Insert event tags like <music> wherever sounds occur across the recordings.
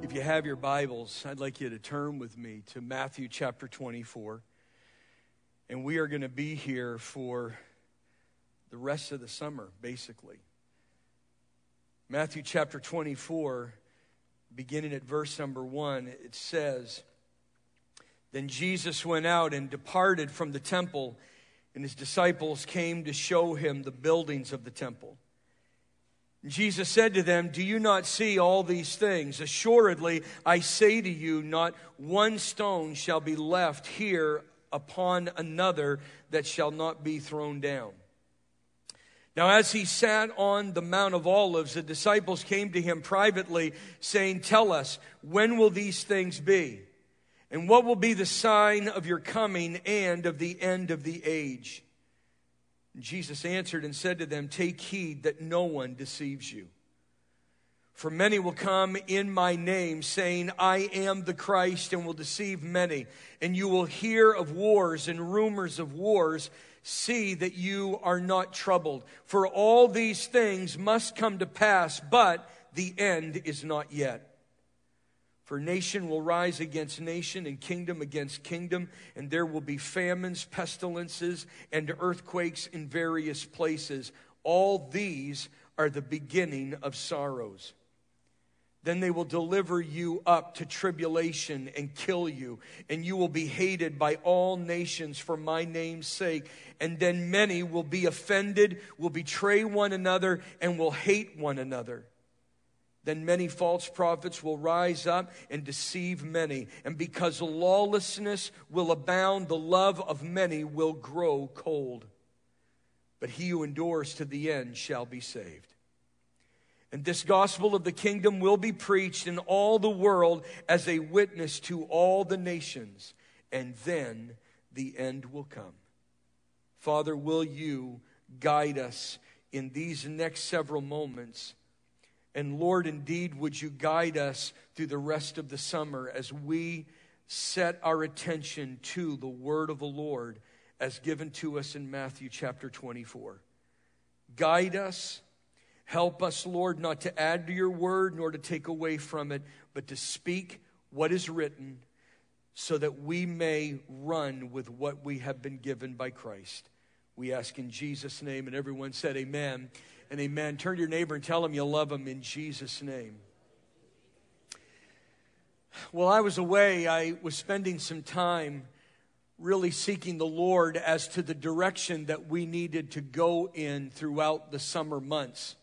If you have your Bibles, I'd like you to turn with me to Matthew chapter 24. And we are going to be here for the rest of the summer, basically. Matthew chapter 24, beginning at verse number 1, it says, Then Jesus went out and departed from the temple, and his disciples came to show him the buildings of the temple. Jesus said to them, Do you not see all these things? Assuredly, I say to you, not one stone shall be left here upon another that shall not be thrown down. Now, as he sat on the Mount of Olives, the disciples came to him privately, saying, Tell us, when will these things be? And what will be the sign of your coming and of the end of the age? Jesus answered and said to them, Take heed that no one deceives you. For many will come in my name, saying, I am the Christ, and will deceive many. And you will hear of wars and rumors of wars. See that you are not troubled. For all these things must come to pass, but the end is not yet. For nation will rise against nation and kingdom against kingdom, and there will be famines, pestilences, and earthquakes in various places. All these are the beginning of sorrows. Then they will deliver you up to tribulation and kill you, and you will be hated by all nations for my name's sake. And then many will be offended, will betray one another, and will hate one another. Then many false prophets will rise up and deceive many. And because lawlessness will abound, the love of many will grow cold. But he who endures to the end shall be saved. And this gospel of the kingdom will be preached in all the world as a witness to all the nations. And then the end will come. Father, will you guide us in these next several moments? And Lord, indeed, would you guide us through the rest of the summer as we set our attention to the word of the Lord as given to us in Matthew chapter 24. Guide us. Help us, Lord, not to add to your word nor to take away from it, but to speak what is written so that we may run with what we have been given by Christ. We ask in Jesus' name. And everyone said, Amen and amen. Turn to your neighbor and tell him you love him in Jesus' name. While I was away, I was spending some time really seeking the Lord as to the direction that we needed to go in throughout the summer months.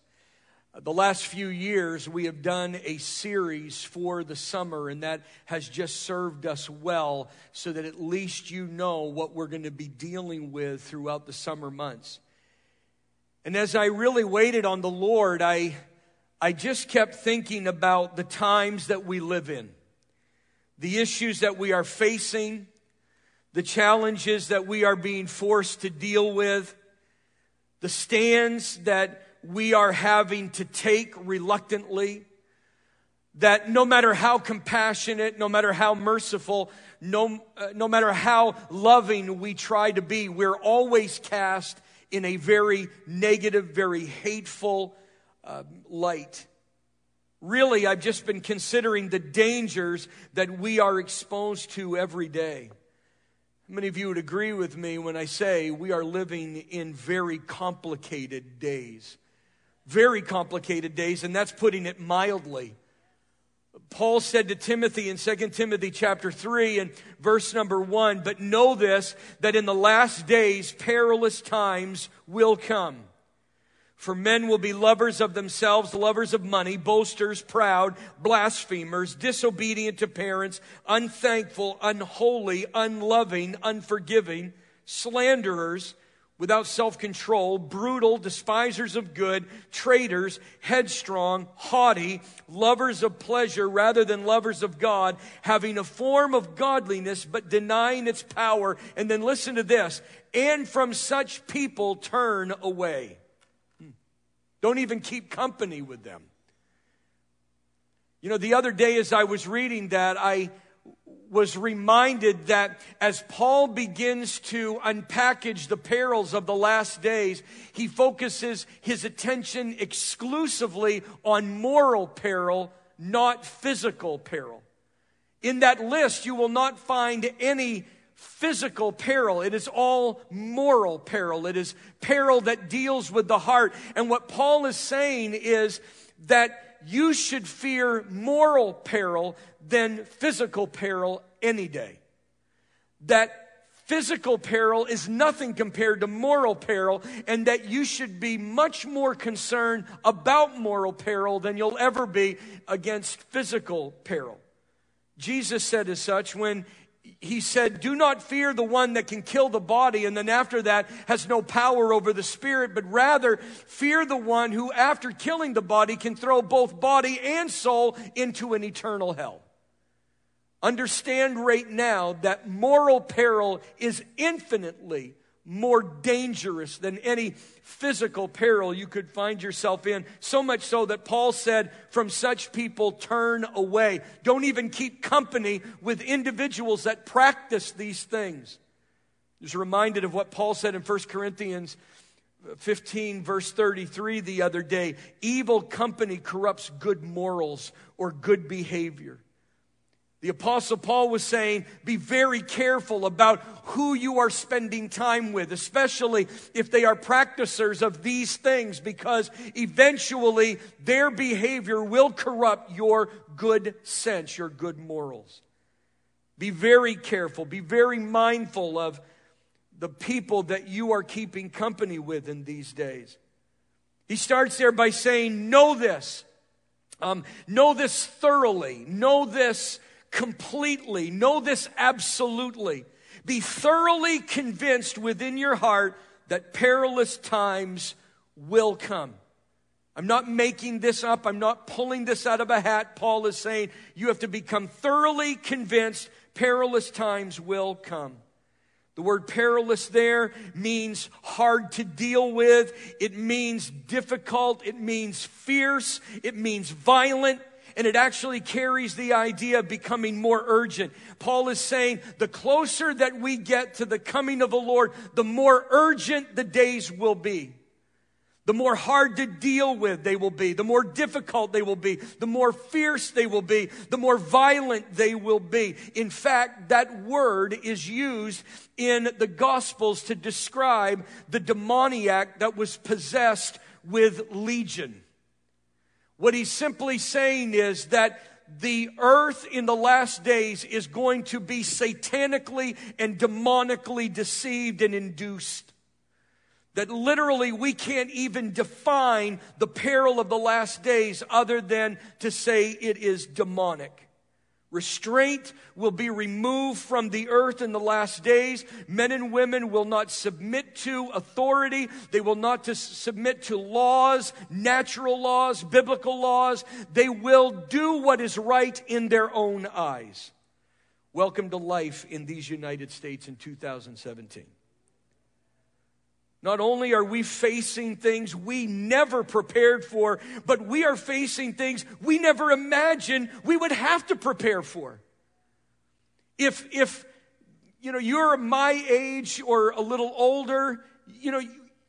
The last few years, we have done a series for the summer, and that has just served us well so that at least you know what we're going to be dealing with throughout the summer months. And as I really waited on the Lord, I, I just kept thinking about the times that we live in, the issues that we are facing, the challenges that we are being forced to deal with, the stands that we are having to take reluctantly. That no matter how compassionate, no matter how merciful, no, uh, no matter how loving we try to be, we're always cast in a very negative, very hateful uh, light. Really, I've just been considering the dangers that we are exposed to every day. Many of you would agree with me when I say we are living in very complicated days? Very complicated days, and that's putting it mildly. Paul said to Timothy in 2 Timothy chapter 3 and verse number 1, but know this, that in the last days perilous times will come. For men will be lovers of themselves, lovers of money, boasters, proud, blasphemers, disobedient to parents, unthankful, unholy, unloving, unforgiving, slanderers, without self control, brutal, despisers of good, traitors, headstrong, haughty, lovers of pleasure rather than lovers of God, having a form of godliness but denying its power. And then listen to this and from such people turn away. Hmm. Don't even keep company with them. You know, the other day as I was reading that, I was reminded that as Paul begins to unpackage the perils of the last days, he focuses his attention exclusively on moral peril, not physical peril. In that list, you will not find any physical peril. It is all moral peril. It is peril that deals with the heart. And what Paul is saying is that you should fear moral peril than physical peril any day. That physical peril is nothing compared to moral peril, and that you should be much more concerned about moral peril than you'll ever be against physical peril. Jesus said as such when he said, Do not fear the one that can kill the body, and then after that has no power over the spirit, but rather fear the one who, after killing the body, can throw both body and soul into an eternal hell. Understand right now that moral peril is infinitely more dangerous than any physical peril you could find yourself in. So much so that Paul said, from such people turn away. Don't even keep company with individuals that practice these things. I was reminded of what Paul said in 1 Corinthians 15, verse 33 the other day. Evil company corrupts good morals or good behavior. The Apostle Paul was saying, be very careful about who you are spending time with, especially if they are practicers of these things, because eventually their behavior will corrupt your good sense, your good morals. Be very careful, be very mindful of the people that you are keeping company with in these days. He starts there by saying, Know this. Um, know this thoroughly. Know this completely. Know this absolutely. Be thoroughly convinced within your heart that perilous times will come. I'm not making this up. I'm not pulling this out of a hat. Paul is saying you have to become thoroughly convinced perilous times will come. The word perilous there means hard to deal with. It means difficult. It means fierce. It means violent and it actually carries the idea of becoming more urgent. Paul is saying the closer that we get to the coming of the Lord, the more urgent the days will be. The more hard to deal with they will be, the more difficult they will be, the more fierce they will be, the more violent they will be. In fact, that word is used in the Gospels to describe the demoniac that was possessed with legion. What he's simply saying is that the earth in the last days is going to be satanically and demonically deceived and induced. That literally we can't even define the peril of the last days other than to say it is demonic. Restraint will be removed from the earth in the last days. Men and women will not submit to authority. They will not to submit to laws, natural laws, biblical laws. They will do what is right in their own eyes. Welcome to life in these United States in 2017. Not only are we facing things we never prepared for, but we are facing things we never imagined we would have to prepare for. If, if, you know, you're my age or a little older, you know,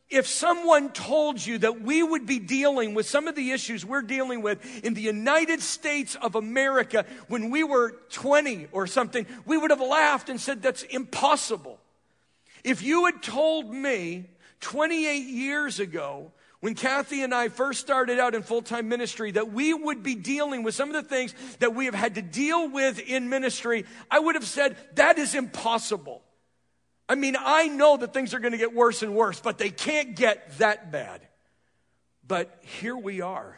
if someone told you that we would be dealing with some of the issues we're dealing with in the United States of America when we were 20 or something, we would have laughed and said, that's impossible. If you had told me 28 years ago, when Kathy and I first started out in full time ministry, that we would be dealing with some of the things that we have had to deal with in ministry, I would have said, that is impossible. I mean, I know that things are going to get worse and worse, but they can't get that bad. But here we are,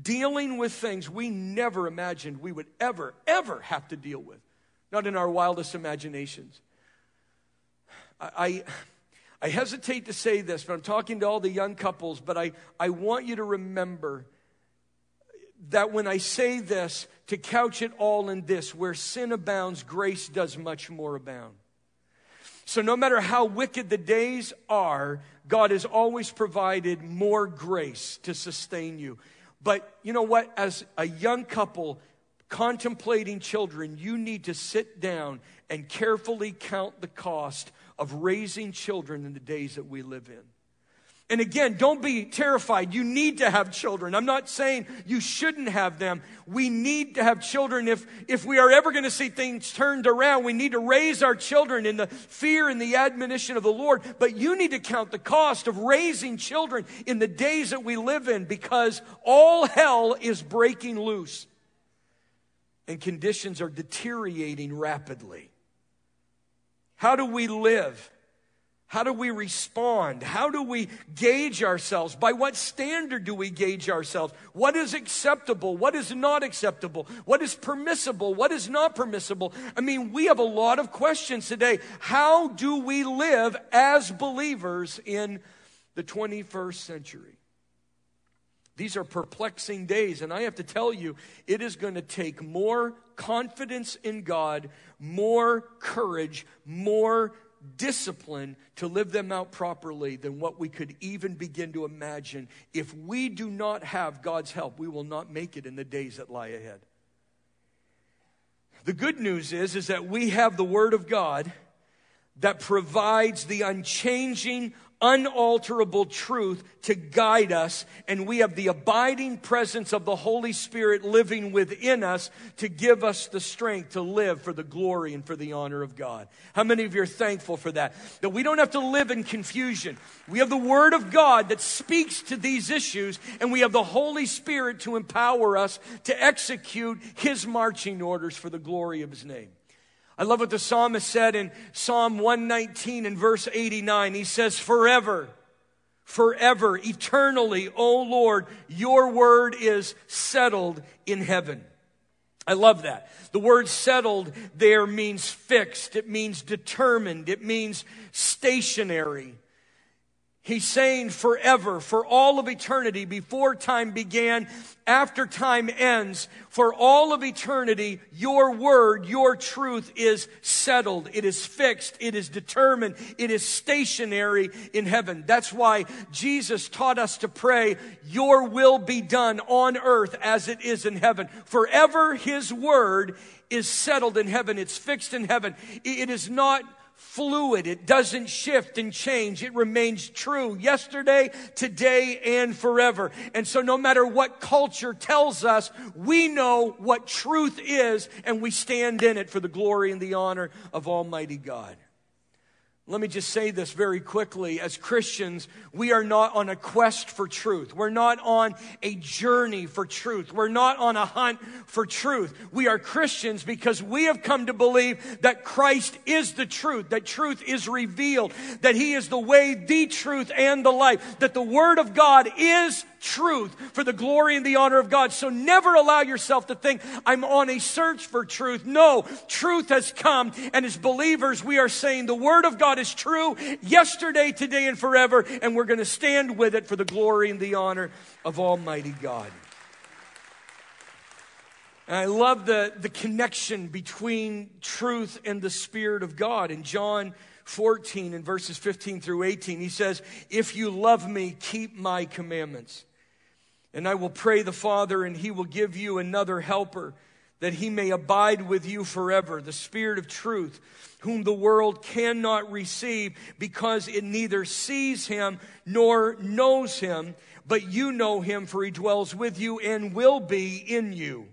dealing with things we never imagined we would ever, ever have to deal with. Not in our wildest imaginations. I, I I hesitate to say this, but I'm talking to all the young couples, but I, I want you to remember that when I say this, to couch it all in this where sin abounds, grace does much more abound. So, no matter how wicked the days are, God has always provided more grace to sustain you. But you know what? As a young couple contemplating children, you need to sit down and carefully count the cost of raising children in the days that we live in. And again, don't be terrified. You need to have children. I'm not saying you shouldn't have them. We need to have children. If, if we are ever going to see things turned around, we need to raise our children in the fear and the admonition of the Lord. But you need to count the cost of raising children in the days that we live in because all hell is breaking loose and conditions are deteriorating rapidly. How do we live? How do we respond? How do we gauge ourselves? By what standard do we gauge ourselves? What is acceptable? What is not acceptable? What is permissible? What is not permissible? I mean, we have a lot of questions today. How do we live as believers in the 21st century? These are perplexing days, and I have to tell you, it is going to take more confidence in God, more courage, more discipline to live them out properly than what we could even begin to imagine. If we do not have God's help, we will not make it in the days that lie ahead. The good news is, is that we have the Word of God that provides the unchanging, unalterable truth to guide us, and we have the abiding presence of the Holy Spirit living within us to give us the strength to live for the glory and for the honor of God. How many of you are thankful for that? That we don't have to live in confusion. We have the Word of God that speaks to these issues, and we have the Holy Spirit to empower us to execute His marching orders for the glory of His name. I love what the psalmist said in Psalm 119 and verse 89. He says, Forever, forever, eternally, O Lord, your word is settled in heaven. I love that. The word settled there means fixed, it means determined, it means stationary. He's saying forever, for all of eternity, before time began, after time ends, for all of eternity, your word, your truth is settled. It is fixed. It is determined. It is stationary in heaven. That's why Jesus taught us to pray, your will be done on earth as it is in heaven. Forever, his word is settled in heaven. It's fixed in heaven. It is not fluid. It doesn't shift and change. It remains true yesterday, today, and forever. And so no matter what culture tells us, we know what truth is and we stand in it for the glory and the honor of Almighty God. Let me just say this very quickly. As Christians, we are not on a quest for truth. We're not on a journey for truth. We're not on a hunt for truth. We are Christians because we have come to believe that Christ is the truth, that truth is revealed, that He is the way, the truth, and the life, that the Word of God is truth for the glory and the honor of God. So never allow yourself to think, I'm on a search for truth. No, truth has come. And as believers, we are saying the Word of God is true yesterday, today, and forever. And we're going to stand with it for the glory and the honor of Almighty God. And I love the, the connection between truth and the Spirit of God. In John 14, in verses 15 through 18, he says, If you love me, keep my commandments. And I will pray the Father, and he will give you another helper, that he may abide with you forever, the Spirit of truth, whom the world cannot receive, because it neither sees him nor knows him. But you know him, for he dwells with you and will be in you.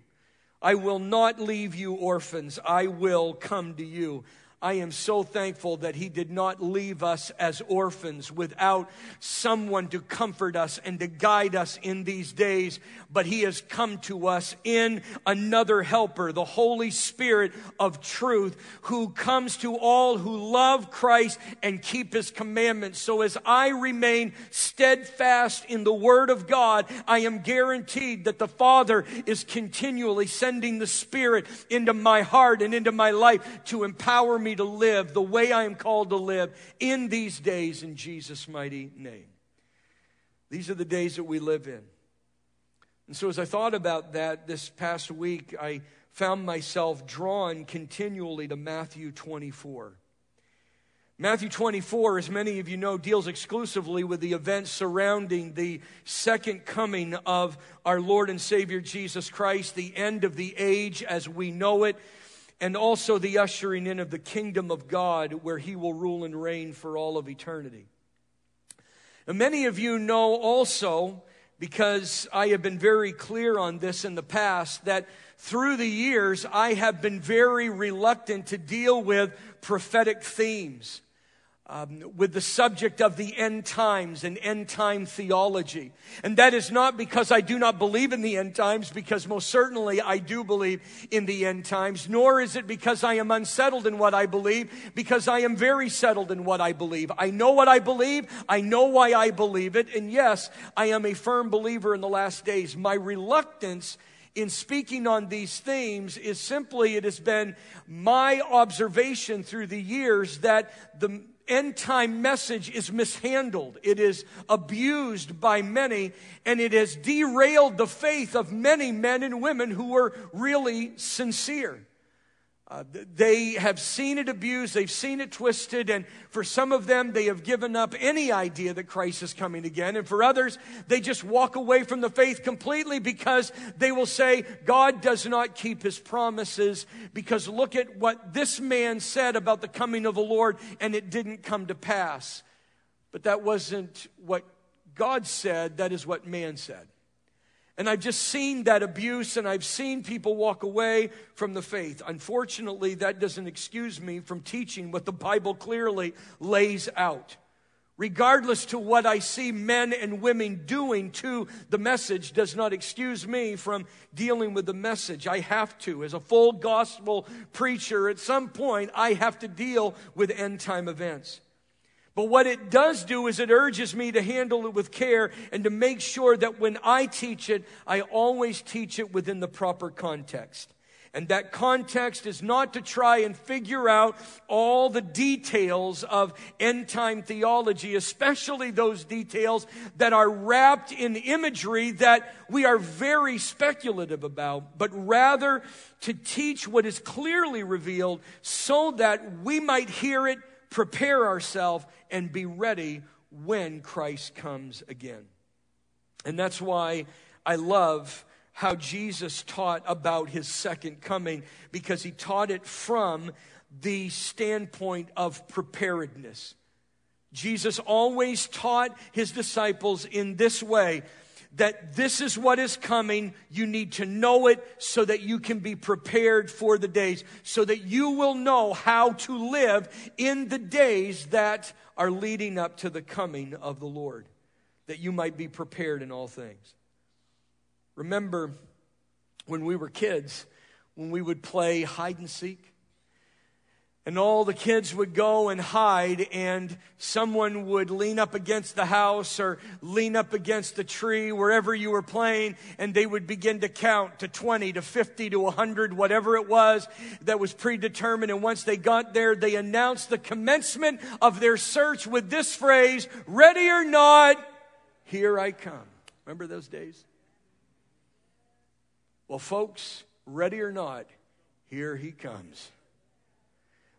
I will not leave you orphans, I will come to you. I am so thankful that He did not leave us as orphans without someone to comfort us and to guide us in these days, but He has come to us in another helper, the Holy Spirit of truth, who comes to all who love Christ and keep His commandments. So as I remain steadfast in the Word of God, I am guaranteed that the Father is continually sending the Spirit into my heart and into my life to empower me me to live the way I am called to live in these days in Jesus' mighty name. These are the days that we live in. And so, as I thought about that this past week, I found myself drawn continually to Matthew 24. Matthew 24, as many of you know, deals exclusively with the events surrounding the second coming of our Lord and Savior Jesus Christ, the end of the age as we know it, and also the ushering in of the kingdom of God where he will rule and reign for all of eternity. Many of you know also, because I have been very clear on this in the past, that through the years I have been very reluctant to deal with prophetic themes um, with the subject of the end times and end time theology. And that is not because I do not believe in the end times, because most certainly I do believe in the end times, nor is it because I am unsettled in what I believe, because I am very settled in what I believe. I know what I believe, I know why I believe it, and yes, I am a firm believer in the last days. My reluctance in speaking on these themes is simply it has been my observation through the years that the end time message is mishandled. It is abused by many, and it has derailed the faith of many men and women who were really sincere. Uh, they have seen it abused, they've seen it twisted, and for some of them, they have given up any idea that Christ is coming again. And for others, they just walk away from the faith completely because they will say, God does not keep his promises because look at what this man said about the coming of the Lord, and it didn't come to pass. But that wasn't what God said, that is what man said. And I've just seen that abuse and I've seen people walk away from the faith. Unfortunately, that doesn't excuse me from teaching what the Bible clearly lays out. Regardless to what I see men and women doing to the message does not excuse me from dealing with the message. I have to. As a full gospel preacher, at some point, I have to deal with end time events. But what it does do is it urges me to handle it with care and to make sure that when I teach it, I always teach it within the proper context. And that context is not to try and figure out all the details of end time theology, especially those details that are wrapped in imagery that we are very speculative about, but rather to teach what is clearly revealed so that we might hear it prepare ourselves, and be ready when Christ comes again. And that's why I love how Jesus taught about his second coming, because he taught it from the standpoint of preparedness. Jesus always taught his disciples in this way that this is what is coming. You need to know it so that you can be prepared for the days, so that you will know how to live in the days that are leading up to the coming of the Lord, that you might be prepared in all things. Remember when we were kids, when we would play hide and seek? And all the kids would go and hide, and someone would lean up against the house or lean up against the tree, wherever you were playing, and they would begin to count to 20, to 50, to 100, whatever it was that was predetermined. And once they got there, they announced the commencement of their search with this phrase Ready or not, here I come. Remember those days? Well, folks, ready or not, here he comes.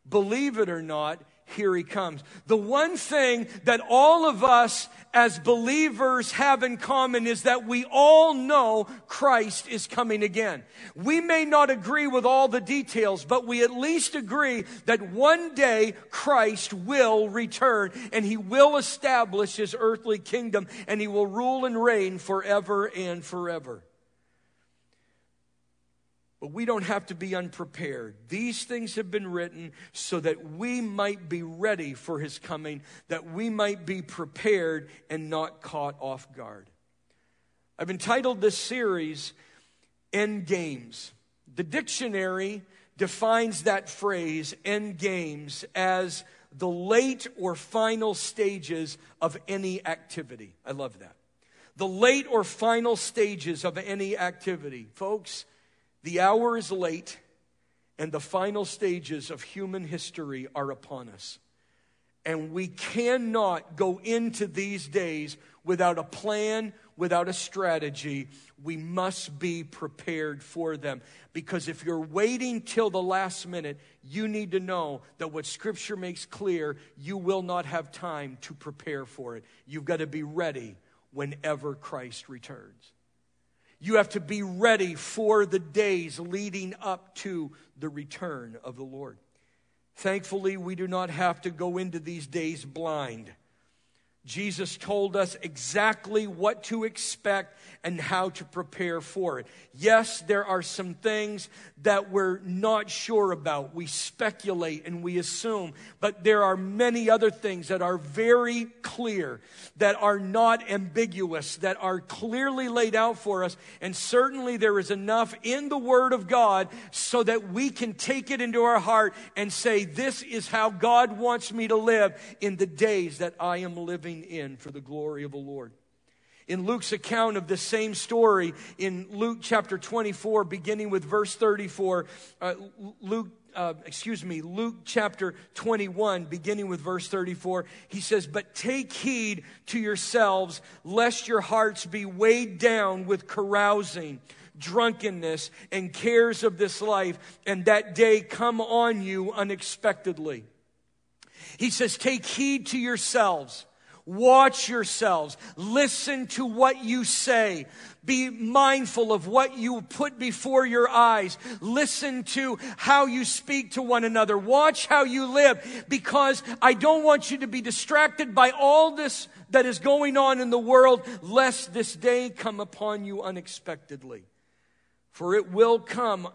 Believe it or not, here he comes. The one thing that all of us as believers have in common is that we all know Christ is coming again. We may not agree with all the details, but we at least agree that one day Christ will return and he will establish his earthly kingdom and he will rule and reign forever and forever. But we don't have to be unprepared. These things have been written so that we might be ready for his coming, that we might be prepared and not caught off guard. I've entitled this series End Games. The dictionary defines that phrase, end games, as the late or final stages of any activity. I love that. The late or final stages of any activity. Folks, the hour is late, and the final stages of human history are upon us. And we cannot go into these days without a plan, without a strategy. We must be prepared for them. Because if you're waiting till the last minute, you need to know that what Scripture makes clear, you will not have time to prepare for it. You've got to be ready whenever Christ returns. You have to be ready for the days leading up to the return of the Lord. Thankfully, we do not have to go into these days blind. Jesus told us exactly what to expect and how to prepare for it. Yes, there are some things that we're not sure about. We speculate and we assume, but there are many other things that are very clear, that are not ambiguous, that are clearly laid out for us. And certainly there is enough in the Word of God so that we can take it into our heart and say, This is how God wants me to live in the days that I am living in for the glory of the Lord. In Luke's account of the same story, in Luke chapter 24, beginning with verse 34, uh, Luke uh, excuse me, Luke chapter 21, beginning with verse 34, he says, But take heed to yourselves, lest your hearts be weighed down with carousing, drunkenness, and cares of this life, and that day come on you unexpectedly. He says, Take heed to yourselves. Watch yourselves. Listen to what you say. Be mindful of what you put before your eyes. Listen to how you speak to one another. Watch how you live because I don't want you to be distracted by all this that is going on in the world lest this day come upon you unexpectedly. For it will come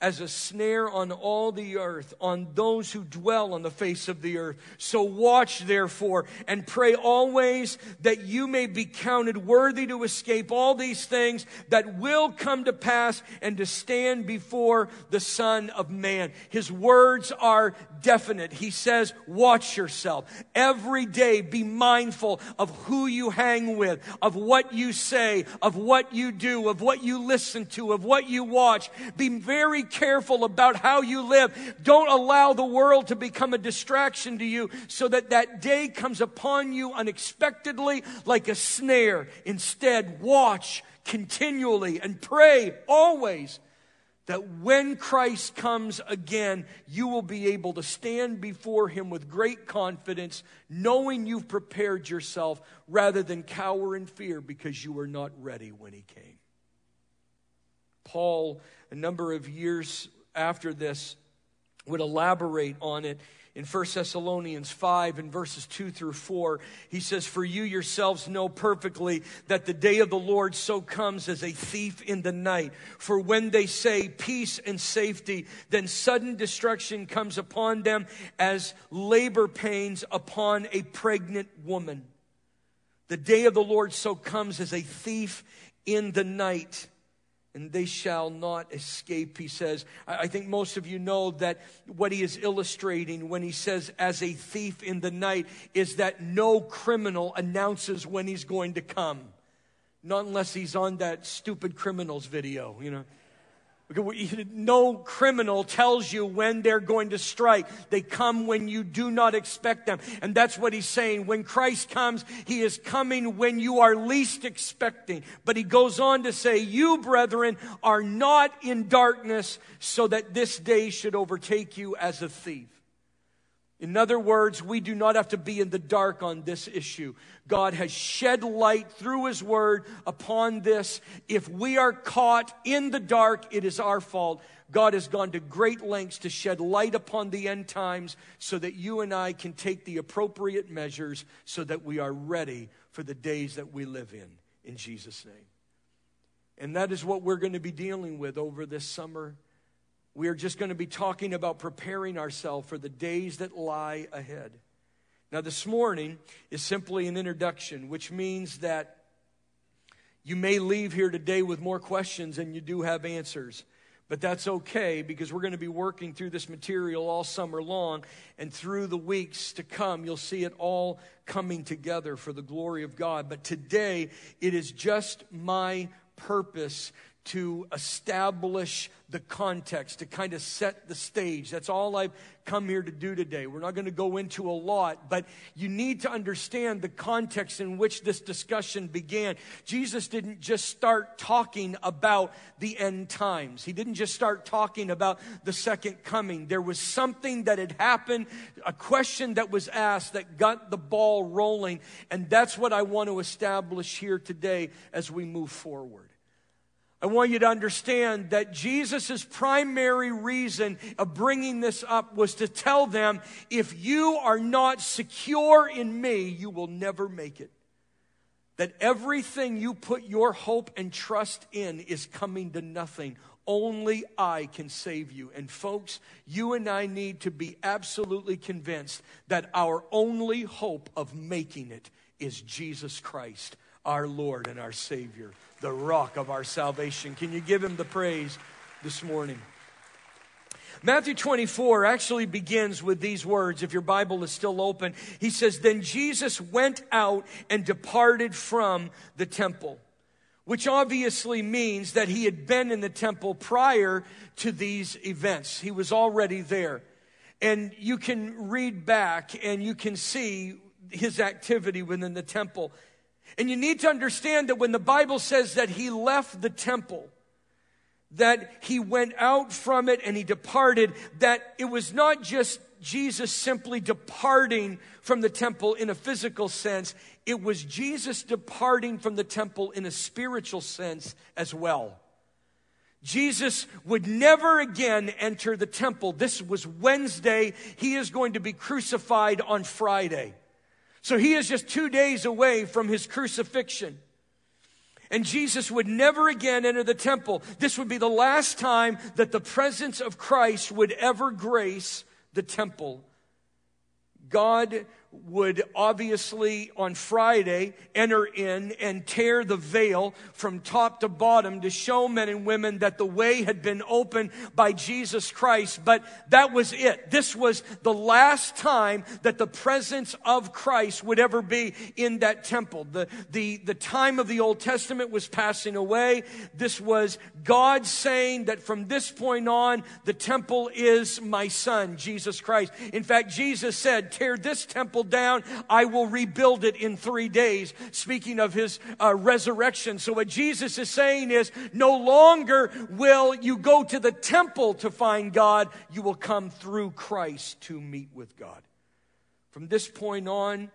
as a snare on all the earth, on those who dwell on the face of the earth. So watch therefore and pray always that you may be counted worthy to escape all these things that will come to pass and to stand before the Son of Man. His words are definite. He says, watch yourself. Every day be mindful of who you hang with, of what you say, of what you do, of what you listen to, of what you watch. Be very careful about how you live. Don't allow the world to become a distraction to you so that that day comes upon you unexpectedly like a snare. Instead, watch continually and pray always that when Christ comes again, you will be able to stand before him with great confidence, knowing you've prepared yourself rather than cower in fear because you were not ready when he came. Paul a number of years after this, would elaborate on it in 1 Thessalonians 5 and verses 2 through 4. He says, For you yourselves know perfectly that the day of the Lord so comes as a thief in the night. For when they say peace and safety, then sudden destruction comes upon them as labor pains upon a pregnant woman. The day of the Lord so comes as a thief in the night and they shall not escape, he says. I think most of you know that what he is illustrating when he says, as a thief in the night, is that no criminal announces when he's going to come. Not unless he's on that stupid criminals video, you know. No criminal tells you when they're going to strike. They come when you do not expect them. And that's what he's saying. When Christ comes, he is coming when you are least expecting. But he goes on to say, You, brethren, are not in darkness so that this day should overtake you as a thief. In other words, we do not have to be in the dark on this issue. God has shed light through His Word upon this. If we are caught in the dark, it is our fault. God has gone to great lengths to shed light upon the end times so that you and I can take the appropriate measures so that we are ready for the days that we live in, in Jesus' name. And that is what we're going to be dealing with over this summer we are just going to be talking about preparing ourselves for the days that lie ahead. Now, this morning is simply an introduction, which means that you may leave here today with more questions than you do have answers. But that's okay because we're going to be working through this material all summer long. And through the weeks to come, you'll see it all coming together for the glory of God. But today, it is just my purpose to establish the context, to kind of set the stage. That's all I've come here to do today. We're not going to go into a lot, but you need to understand the context in which this discussion began. Jesus didn't just start talking about the end times, He didn't just start talking about the second coming. There was something that had happened, a question that was asked that got the ball rolling, and that's what I want to establish here today as we move forward. I want you to understand that Jesus' primary reason of bringing this up was to tell them if you are not secure in me, you will never make it. That everything you put your hope and trust in is coming to nothing. Only I can save you. And folks, you and I need to be absolutely convinced that our only hope of making it is Jesus Christ, our Lord and our Savior the rock of our salvation. Can you give him the praise this morning? Matthew 24 actually begins with these words. If your Bible is still open, he says, Then Jesus went out and departed from the temple, which obviously means that he had been in the temple prior to these events. He was already there. And you can read back and you can see his activity within the temple. And you need to understand that when the Bible says that he left the temple, that he went out from it and he departed, that it was not just Jesus simply departing from the temple in a physical sense, it was Jesus departing from the temple in a spiritual sense as well. Jesus would never again enter the temple. This was Wednesday. He is going to be crucified on Friday. So he is just two days away from his crucifixion. And Jesus would never again enter the temple. This would be the last time that the presence of Christ would ever grace the temple. God would obviously on Friday enter in and tear the veil from top to bottom to show men and women that the way had been opened by Jesus Christ. But that was it. This was the last time that the presence of Christ would ever be in that temple. The, the, the time of the Old Testament was passing away. This was God saying that from this point on, the temple is my son, Jesus Christ. In fact, Jesus said, tear this temple temple down, I will rebuild it in three days. Speaking of his uh, resurrection. So, what Jesus is saying is no longer will you go to the temple to find God, you will come through Christ to meet with God. From this point on,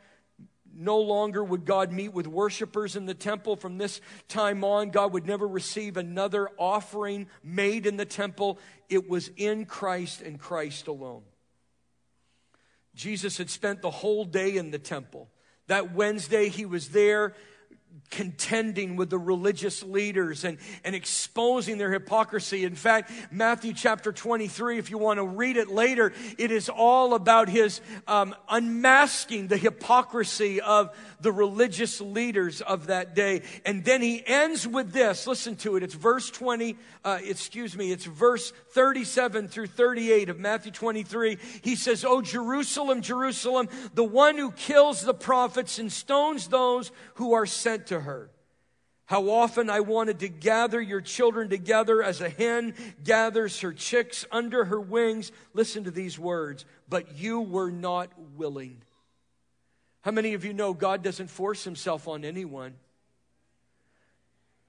no longer would God meet with worshipers in the temple. From this time on, God would never receive another offering made in the temple. It was in Christ and Christ alone. Jesus had spent the whole day in the temple. That Wednesday, he was there contending with the religious leaders and, and exposing their hypocrisy. In fact, Matthew chapter 23, if you want to read it later, it is all about his um, unmasking the hypocrisy of the religious leaders of that day. And then he ends with this. Listen to it. It's verse 20, uh, excuse me, it's verse 37 through 38 of Matthew 23. He says, Oh, Jerusalem, Jerusalem, the one who kills the prophets and stones those who are sent to her. How often I wanted to gather your children together as a hen gathers her chicks under her wings. Listen to these words, but you were not willing. How many of you know God doesn't force himself on anyone?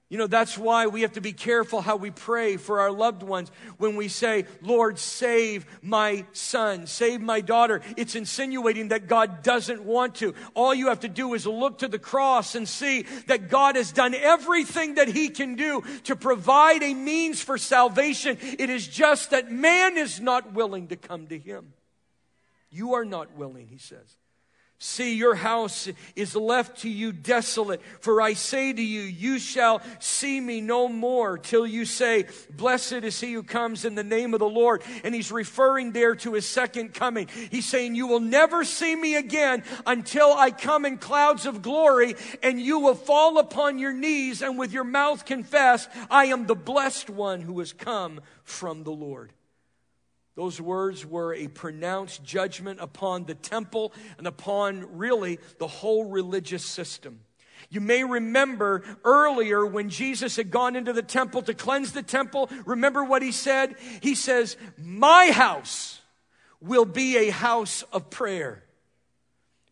You know, that's why we have to be careful how we pray for our loved ones when we say, Lord, save my son, save my daughter. It's insinuating that God doesn't want to. All you have to do is look to the cross and see that God has done everything that he can do to provide a means for salvation. It is just that man is not willing to come to him. You are not willing, he says. See, your house is left to you desolate. For I say to you, you shall see me no more till you say, Blessed is he who comes in the name of the Lord. And he's referring there to his second coming. He's saying, You will never see me again until I come in clouds of glory, and you will fall upon your knees and with your mouth confess, I am the blessed one who has come from the Lord. Those words were a pronounced judgment upon the temple and upon really the whole religious system. You may remember earlier when Jesus had gone into the temple to cleanse the temple. Remember what he said? He says, My house will be a house of prayer.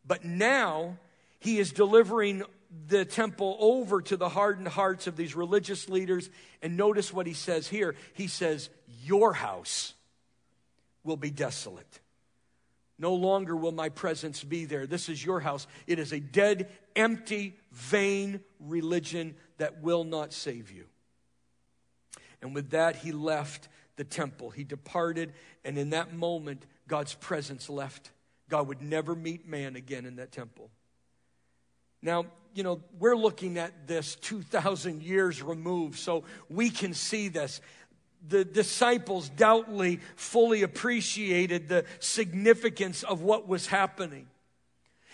But now he is delivering the temple over to the hardened hearts of these religious leaders. And notice what he says here. He says, Your house will be desolate. No longer will my presence be there. This is your house. It is a dead, empty, vain religion that will not save you. And with that, he left the temple. He departed, and in that moment, God's presence left. God would never meet man again in that temple. Now, you know, we're looking at this 2,000 years removed, so we can see this. The disciples doubtly fully appreciated the significance of what was happening.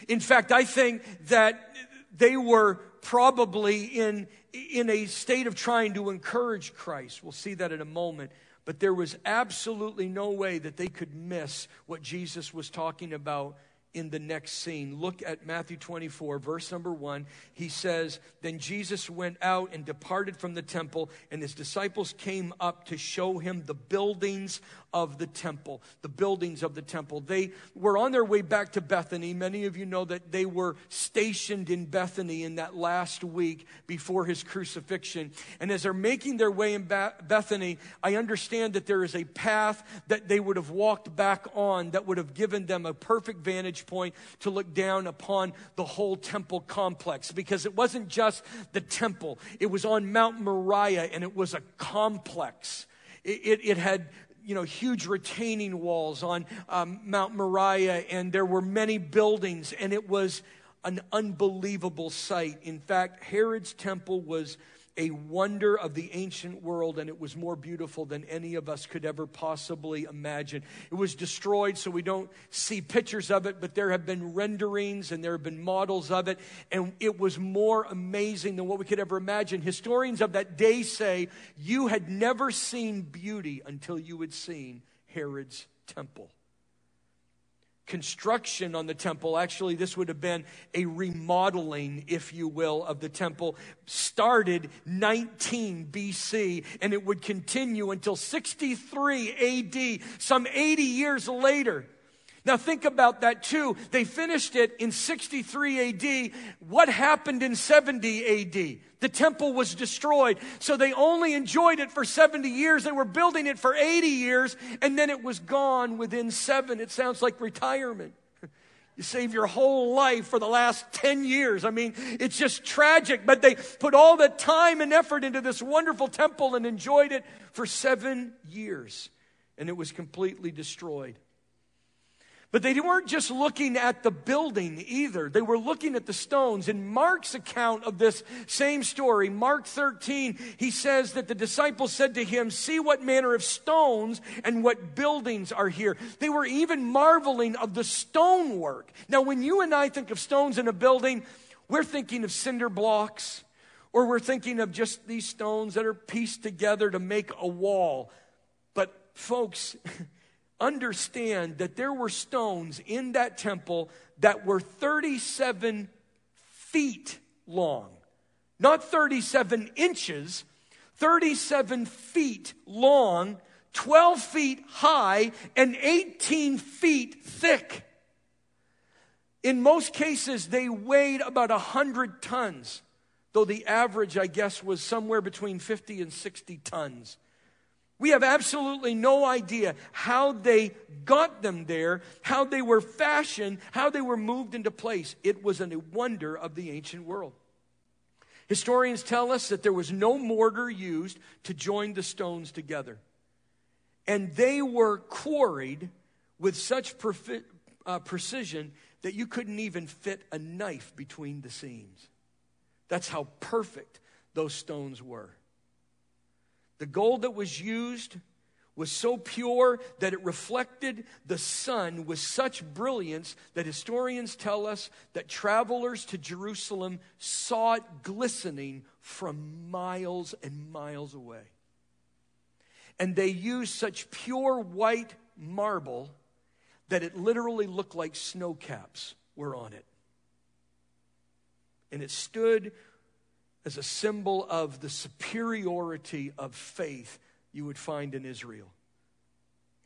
In fact, I think that they were probably in, in a state of trying to encourage Christ. We'll see that in a moment. But there was absolutely no way that they could miss what Jesus was talking about in the next scene. Look at Matthew 24, verse number one. He says, Then Jesus went out and departed from the temple, and his disciples came up to show him the buildings of the temple. The buildings of the temple. They were on their way back to Bethany. Many of you know that they were stationed in Bethany in that last week before his crucifixion. And as they're making their way in Bethany, I understand that there is a path that they would have walked back on that would have given them a perfect vantage point to look down upon the whole temple complex because it wasn't just the temple, it was on Mount Moriah and it was a complex. It, it, it, had you know, huge retaining walls on um, Mount Moriah, and there were many buildings, and it was an unbelievable sight. In fact, Herod's temple was a wonder of the ancient world, and it was more beautiful than any of us could ever possibly imagine. It was destroyed, so we don't see pictures of it, but there have been renderings and there have been models of it, and it was more amazing than what we could ever imagine. Historians of that day say you had never seen beauty until you had seen Herod's temple construction on the temple. Actually, this would have been a remodeling, if you will, of the temple. Started 19 BC and it would continue until 63 AD, some 80 years later. Now think about that too. They finished it in 63 AD. What happened in 70 AD? The temple was destroyed. So they only enjoyed it for 70 years. They were building it for 80 years and then it was gone within seven. It sounds like retirement. <laughs> You save your whole life for the last 10 years. I mean, it's just tragic, but they put all the time and effort into this wonderful temple and enjoyed it for seven years. And it was completely destroyed. But they weren't just looking at the building either. They were looking at the stones. In Mark's account of this same story, Mark 13, he says that the disciples said to him, See what manner of stones and what buildings are here. They were even marveling of the stonework. Now, when you and I think of stones in a building, we're thinking of cinder blocks, or we're thinking of just these stones that are pieced together to make a wall. But, folks, <laughs> understand that there were stones in that temple that were 37 feet long, not 37 inches, 37 feet long, 12 feet high, and 18 feet thick. In most cases, they weighed about 100 tons, though the average, I guess, was somewhere between 50 and 60 tons. We have absolutely no idea how they got them there, how they were fashioned, how they were moved into place. It was a wonder of the ancient world. Historians tell us that there was no mortar used to join the stones together. And they were quarried with such perfi- uh, precision that you couldn't even fit a knife between the seams. That's how perfect those stones were. The gold that was used was so pure that it reflected the sun with such brilliance that historians tell us that travelers to Jerusalem saw it glistening from miles and miles away. And they used such pure white marble that it literally looked like snow caps were on it. And it stood as a symbol of the superiority of faith you would find in Israel.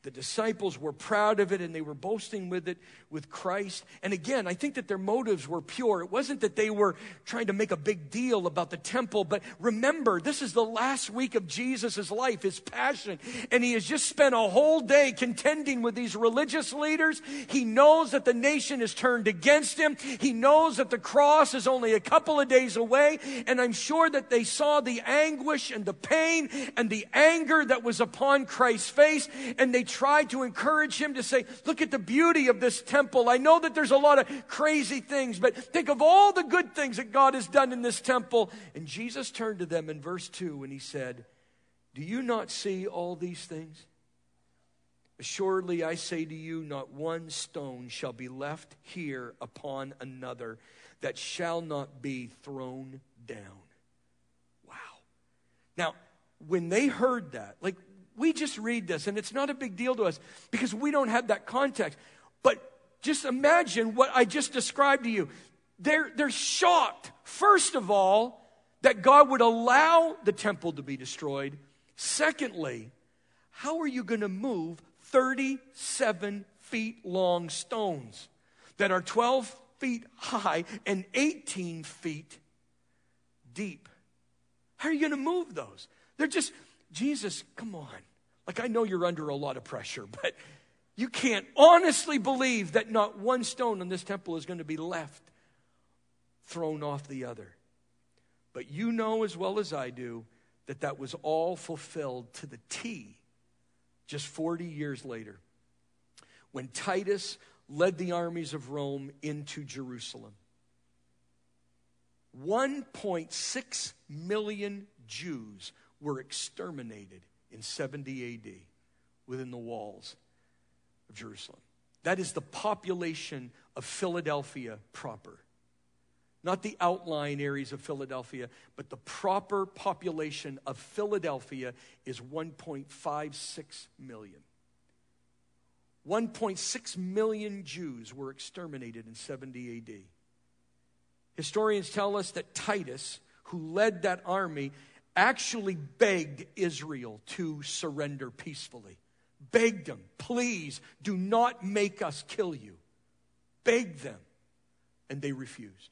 The disciples were proud of it and they were boasting with it with Christ. And again, I think that their motives were pure. It wasn't that they were trying to make a big deal about the temple, but remember, this is the last week of Jesus' life, his passion. And he has just spent a whole day contending with these religious leaders. He knows that the nation is turned against him. He knows that the cross is only a couple of days away. And I'm sure that they saw the anguish and the pain and the anger that was upon Christ's face. And they tried to encourage him to say, Look at the beauty of this temple. I know that there's a lot of crazy things, but think of all the good things that God has done in this temple. And Jesus turned to them in verse 2 and he said, Do you not see all these things? Assuredly, I say to you, not one stone shall be left here upon another that shall not be thrown down. Wow. Now, when they heard that, like we just read this and it's not a big deal to us because we don't have that context. But just imagine what I just described to you. They're, they're shocked, first of all, that God would allow the temple to be destroyed. Secondly, how are you going to move 37 feet long stones that are 12 feet high and 18 feet deep? How are you going to move those? They're just, Jesus, come on. Like, I know you're under a lot of pressure, but you can't honestly believe that not one stone in this temple is going to be left thrown off the other. But you know as well as I do that that was all fulfilled to the T just 40 years later when Titus led the armies of Rome into Jerusalem. 1.6 million Jews were exterminated in 70 AD within the walls of Jerusalem. That is the population of Philadelphia proper. Not the outlying areas of Philadelphia, but the proper population of Philadelphia is 1.56 million. 1.6 million Jews were exterminated in 70 AD. Historians tell us that Titus, who led that army, actually begged Israel to surrender peacefully. Begged them, please do not make us kill you. Begged them, and they refused.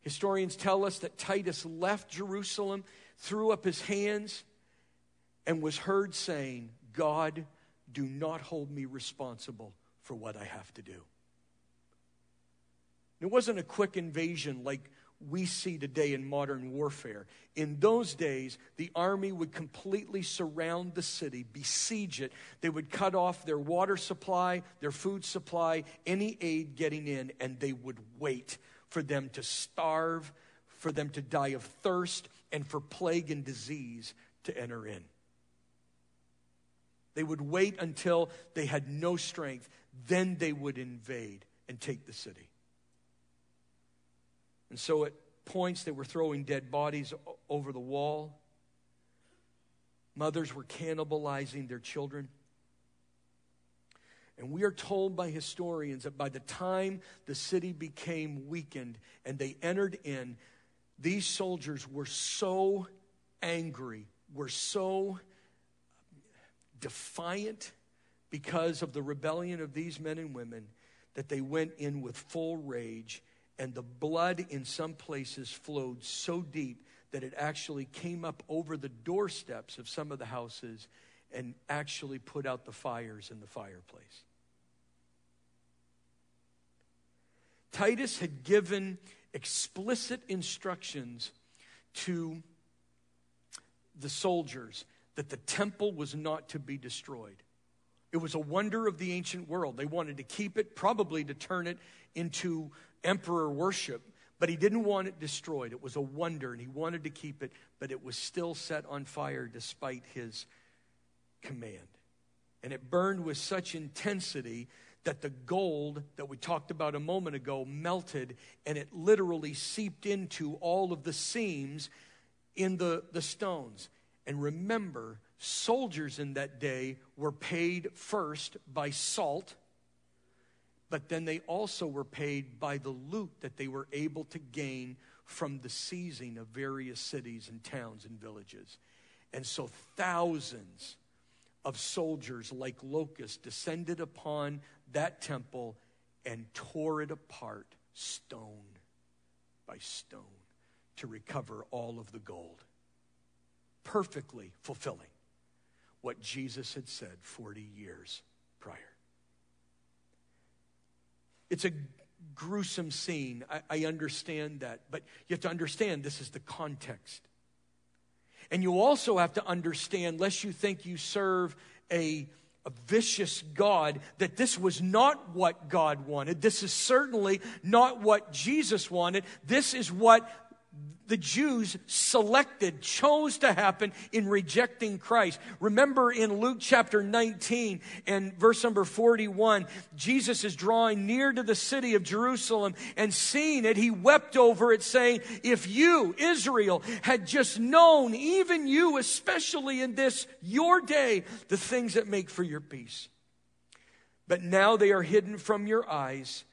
Historians tell us that Titus left Jerusalem, threw up his hands, and was heard saying, God, do not hold me responsible for what I have to do. It wasn't a quick invasion like we see today in modern warfare. In those days, the army would completely surround the city, besiege it. They would cut off their water supply, their food supply, any aid getting in, and they would wait for them to starve, for them to die of thirst, and for plague and disease to enter in. They would wait until they had no strength, then they would invade and take the city. And so at points, they were throwing dead bodies over the wall. Mothers were cannibalizing their children. And we are told by historians that by the time the city became weakened and they entered in, these soldiers were so angry, were so defiant because of the rebellion of these men and women that they went in with full rage and the blood in some places flowed so deep that it actually came up over the doorsteps of some of the houses and actually put out the fires in the fireplace. Titus had given explicit instructions to the soldiers that the temple was not to be destroyed. It was a wonder of the ancient world. They wanted to keep it, probably to turn it into emperor worship, but he didn't want it destroyed. It was a wonder, and he wanted to keep it, but it was still set on fire despite his command. And it burned with such intensity that the gold that we talked about a moment ago melted and it literally seeped into all of the seams in the, the stones. And remember, soldiers in that day were paid first by salt but then they also were paid by the loot that they were able to gain from the seizing of various cities and towns and villages. And so thousands of soldiers like locusts descended upon that temple and tore it apart stone by stone to recover all of the gold, perfectly fulfilling what Jesus had said 40 years prior. It's a gruesome scene. I, I, understand that. But you have to understand this is the context. And you also have to understand, lest you think you serve a, a vicious God, that this was not what God wanted. This is certainly not what Jesus wanted. This is what the Jews selected, chose to happen in rejecting Christ. Remember in Luke chapter 19 and verse number 41, Jesus is drawing near to the city of Jerusalem and seeing it, he wept over it, saying, If you, Israel, had just known, even you, especially in this your day, the things that make for your peace. But now they are hidden from your eyes.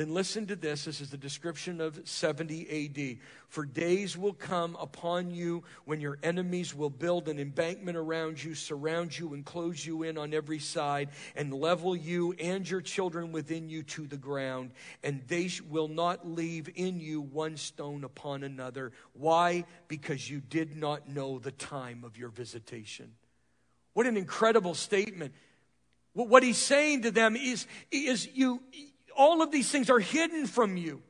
Then listen to this. This is the description of 70 AD. For days will come upon you when your enemies will build an embankment around you, surround you, and close you in on every side, and level you and your children within you to the ground. And they will not leave in you one stone upon another. Why? Because you did not know the time of your visitation. What an incredible statement. What he's saying to them is, is you, all of these things are hidden from you.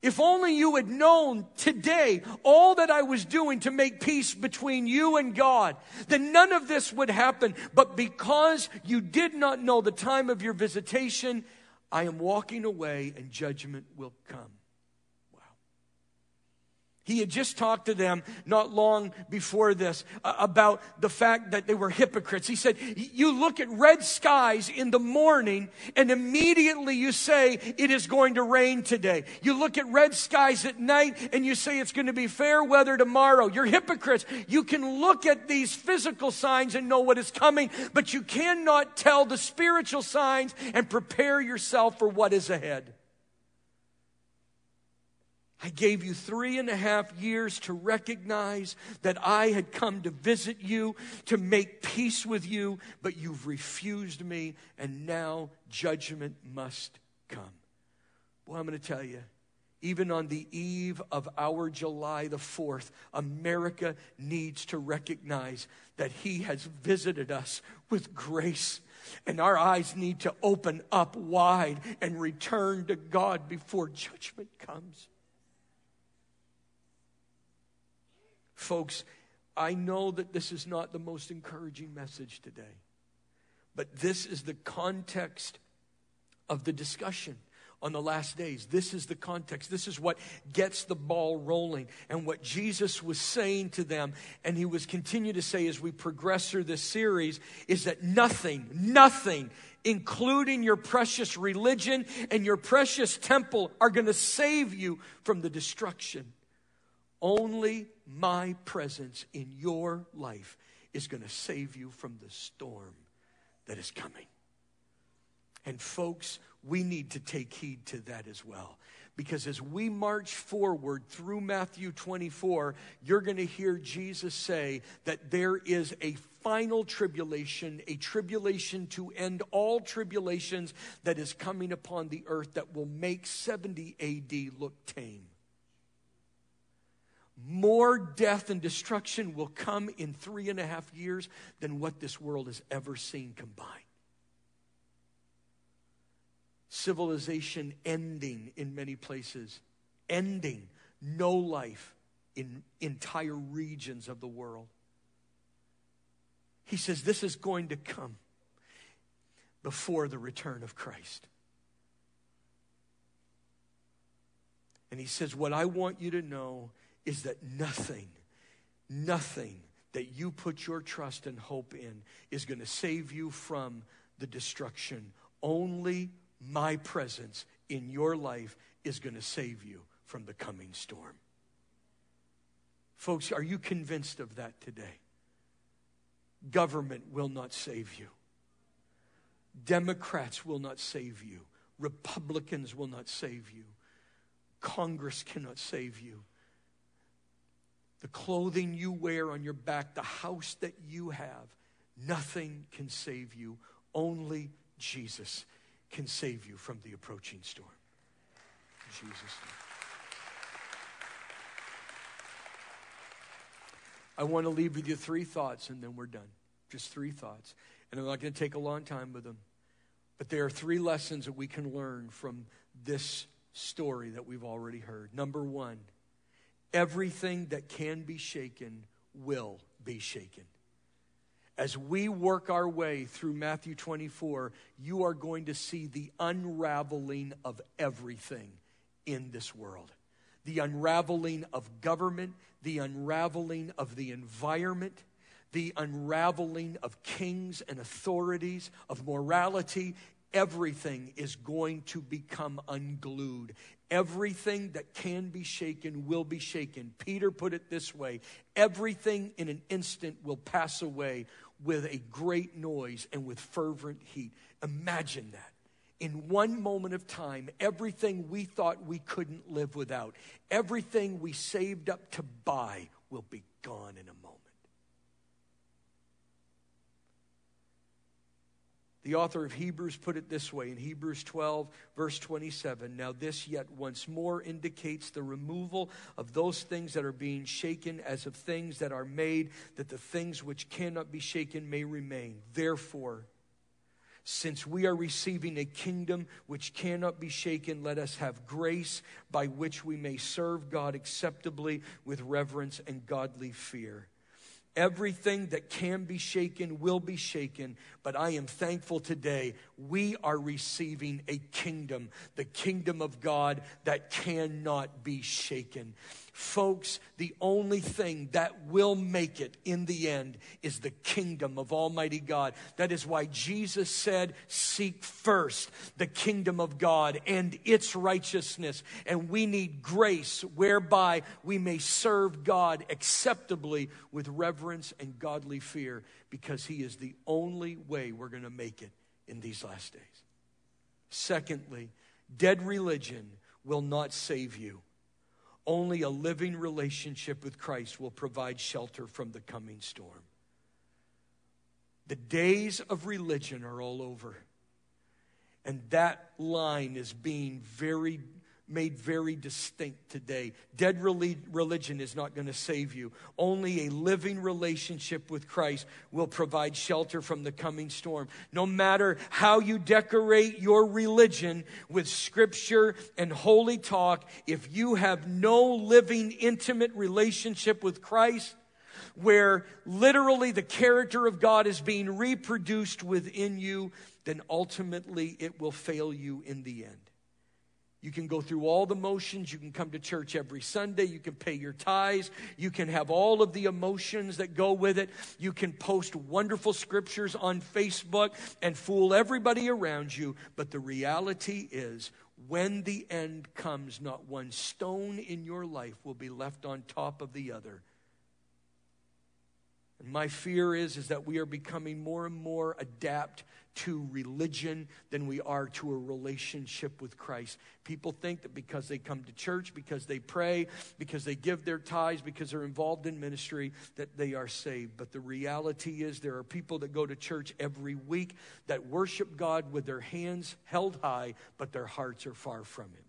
If only you had known today all that I was doing to make peace between you and God, then none of this would happen. But because you did not know the time of your visitation, I am walking away and judgment will come. He had just talked to them not long before this uh, about the fact that they were hypocrites. He said, You look at red skies in the morning, and immediately you say, It is going to rain today. You look at red skies at night, and you say, It's going to be fair weather tomorrow. You're hypocrites. You can look at these physical signs and know what is coming, but you cannot tell the spiritual signs and prepare yourself for what is ahead. I gave you three and a half years to recognize that I had come to visit you, to make peace with you, but you've refused me, and now judgment must come. Well, I'm going to tell you, even on the eve of our July the 4th, America needs to recognize that He has visited us with grace. And our eyes need to open up wide and return to God before judgment comes. Folks, I know that this is not the most encouraging message today, but this is the context of the discussion on the last days. This is the context. This is what gets the ball rolling. And what Jesus was saying to them, and he was continue to say as we progress through this series, is that nothing, nothing, including your precious religion and your precious temple, are going to save you from the destruction only my presence in your life is going to save you from the storm that is coming. And, folks, we need to take heed to that as well. Because as we march forward through Matthew 24, you're going to hear Jesus say that there is a final tribulation, a tribulation to end all tribulations that is coming upon the earth that will make 70 AD look tame more death and destruction will come in three and a half years than what this world has ever seen combined. Civilization ending in many places, ending, no life in entire regions of the world. He says this is going to come before the return of Christ. And he says, What I want you to know is that nothing, nothing that you put your trust and hope in is going to save you from the destruction. Only my presence in your life is going to save you from the coming storm. Folks, are you convinced of that today? Government will not save you. Democrats will not save you. Republicans will not save you. Congress cannot save you the clothing you wear on your back, the house that you have, Nothing can save you. Only Jesus can save you from the approaching storm. In Jesus' name. I want to leave with you three thoughts and then we're done. Just three thoughts. And I'm not going to take a long time with them. But there are three lessons that we can learn from this story that we've already heard. Number one, everything that can be shaken will be shaken. As we work our way through Matthew 24, you are going to see the unraveling of everything in this world the unraveling of government, the unraveling of the environment, the unraveling of kings and authorities, of morality. Everything is going to become unglued. Everything that can be shaken will be shaken. Peter put it this way everything in an instant will pass away with a great noise and with fervent heat. Imagine that. In one moment of time, everything we thought we couldn't live without, everything we saved up to buy will be gone in a moment. The author of Hebrews put it this way in Hebrews 12, verse 27 Now, this yet once more indicates the removal of those things that are being shaken as of things that are made, that the things which cannot be shaken may remain. Therefore, since we are receiving a kingdom which cannot be shaken, let us have grace by which we may serve God acceptably with reverence and godly fear. Everything that can be shaken will be shaken, but I am thankful today we are receiving a kingdom, the kingdom of God that cannot be shaken. Folks, the only thing that will make it in the end is the kingdom of Almighty God. That is why Jesus said, Seek first the kingdom of God and its righteousness. And we need grace whereby we may serve God acceptably with reverence and godly fear because He is the only way we're going to make it in these last days. Secondly, dead religion will not save you. Only a living relationship with Christ will provide shelter from the coming storm. The days of religion are all over. And that line is being very made very distinct today. Dead religion is not going to save you. Only a living relationship with Christ will provide shelter from the coming storm. No matter how you decorate your religion with scripture and holy talk, if you have no living, intimate relationship with Christ, where literally the character of God is being reproduced within you, then ultimately it will fail you in the end. You can go through all the motions. You can come to church every Sunday. You can pay your tithes. You can have all of the emotions that go with it. You can post wonderful scriptures on Facebook and fool everybody around you. But the reality is, when the end comes, not one stone in your life will be left on top of the other. And my fear is, is that we are becoming more and more adept to religion than we are to a relationship with Christ. People think that because they come to church, because they pray, because they give their tithes, because they're involved in ministry, that they are saved. But the reality is, there are people that go to church every week that worship God with their hands held high, but their hearts are far from Him.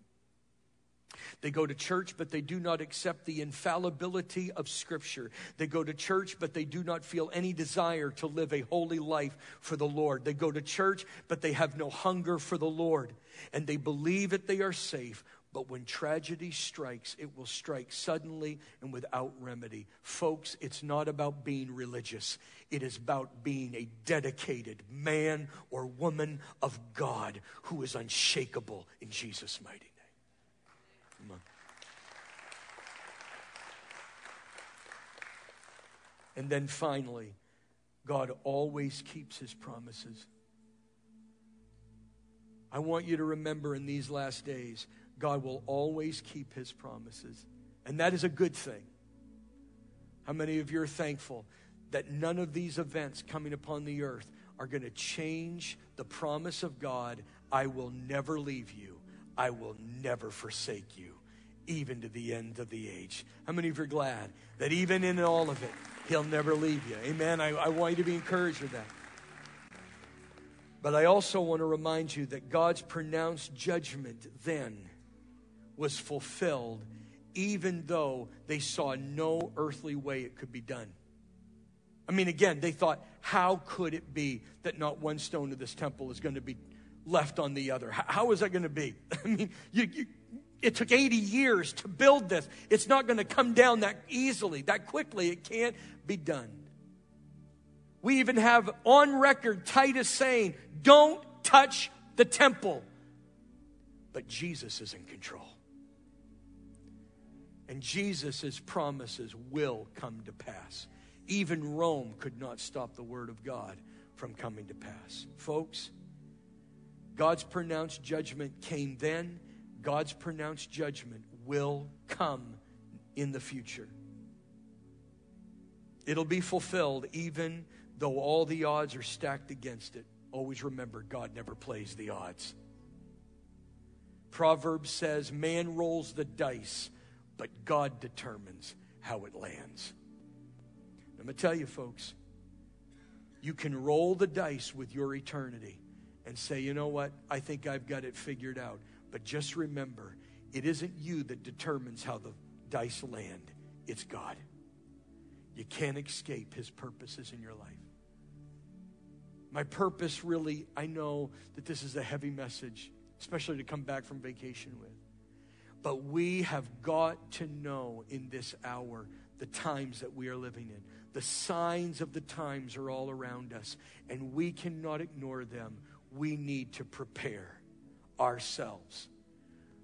They go to church, but they do not accept the infallibility of Scripture. They go to church, but they do not feel any desire to live a holy life for the Lord. They go to church, but they have no hunger for the Lord. And they believe that they are safe, but when tragedy strikes, it will strike suddenly and without remedy. Folks, it's not about being religious, it is about being a dedicated man or woman of God who is unshakable in Jesus' mighty name. And then finally, God always keeps his promises. I want you to remember in these last days, God will always keep his promises. And that is a good thing. How many of you are thankful that none of these events coming upon the earth are going to change the promise of God I will never leave you, I will never forsake you even to the end of the age. How many of you are glad that even in all of it, He'll never leave you? Amen. I, I want you to be encouraged with that. But I also want to remind you that God's pronounced judgment then was fulfilled, even though they saw no earthly way it could be done. I mean, again, they thought, how could it be that not one stone of this temple is going to be left on the other? how is that going to be? <laughs> I mean, you, you, it took 80 years to build this. It's not going to come down that easily, that quickly. It can't be done. We even have on record Titus saying, don't touch the temple. But Jesus is in control. And Jesus' promises will come to pass. Even Rome could not stop the word of God from coming to pass. Folks, God's pronounced judgment came then, God's pronounced judgment will come in the future. It'll be fulfilled even though all the odds are stacked against it. Always remember, God never plays the odds. Proverbs says, Man rolls the dice, but God determines how it lands. I'm going to tell you, folks, you can roll the dice with your eternity and say, you know what? I think I've got it figured out. But just remember, it isn't you that determines how the dice land, it's God. You can't escape His purposes in your life. My purpose, really, I know that this is a heavy message, especially to come back from vacation with. But we have got to know in this hour the times that we are living in. The signs of the times are all around us, and we cannot ignore them. We need to prepare ourselves.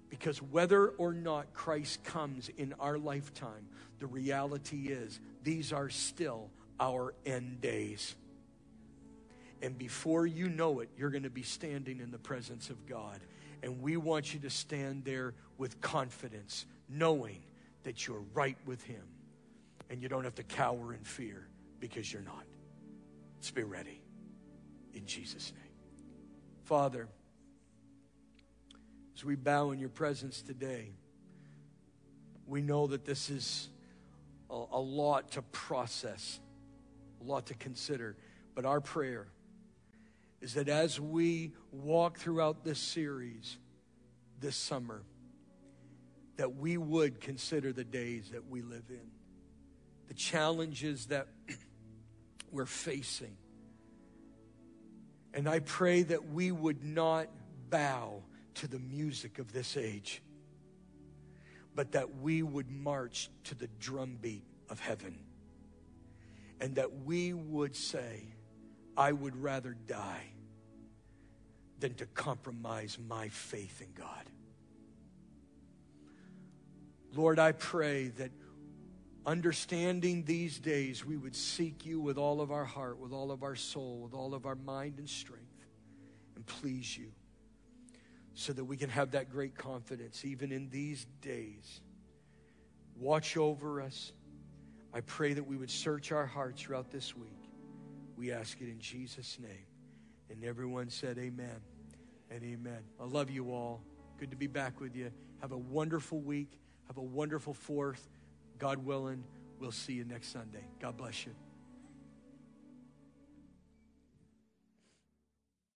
Because whether or not Christ comes in our lifetime, the reality is these are still our end days. And before you know it, you're going to be standing in the presence of God. And we want you to stand there with confidence, knowing that you're right with Him. And you don't have to cower in fear because you're not. Let's be ready in Jesus' name. Father, as we bow in your presence today, we know that this is a, a lot to process, a lot to consider. But our prayer is that as we walk throughout this series this summer, that we would consider the days that we live in, the challenges that <clears throat> we're facing. And I pray that we would not bow to the music of this age, but that we would march to the drumbeat of heaven. And that we would say, I would rather die than to compromise my faith in God. Lord, I pray that understanding these days, we would seek you with all of our heart, with all of our soul, with all of our mind and strength, and please you so that we can have that great confidence even in these days. Watch over us. I pray that we would search our hearts throughout this week. We ask it in Jesus' name. And everyone said, Amen and amen. I love you all. Good to be back with you. Have a wonderful week. Have a wonderful fourth. God willing, we'll see you next Sunday. God bless you.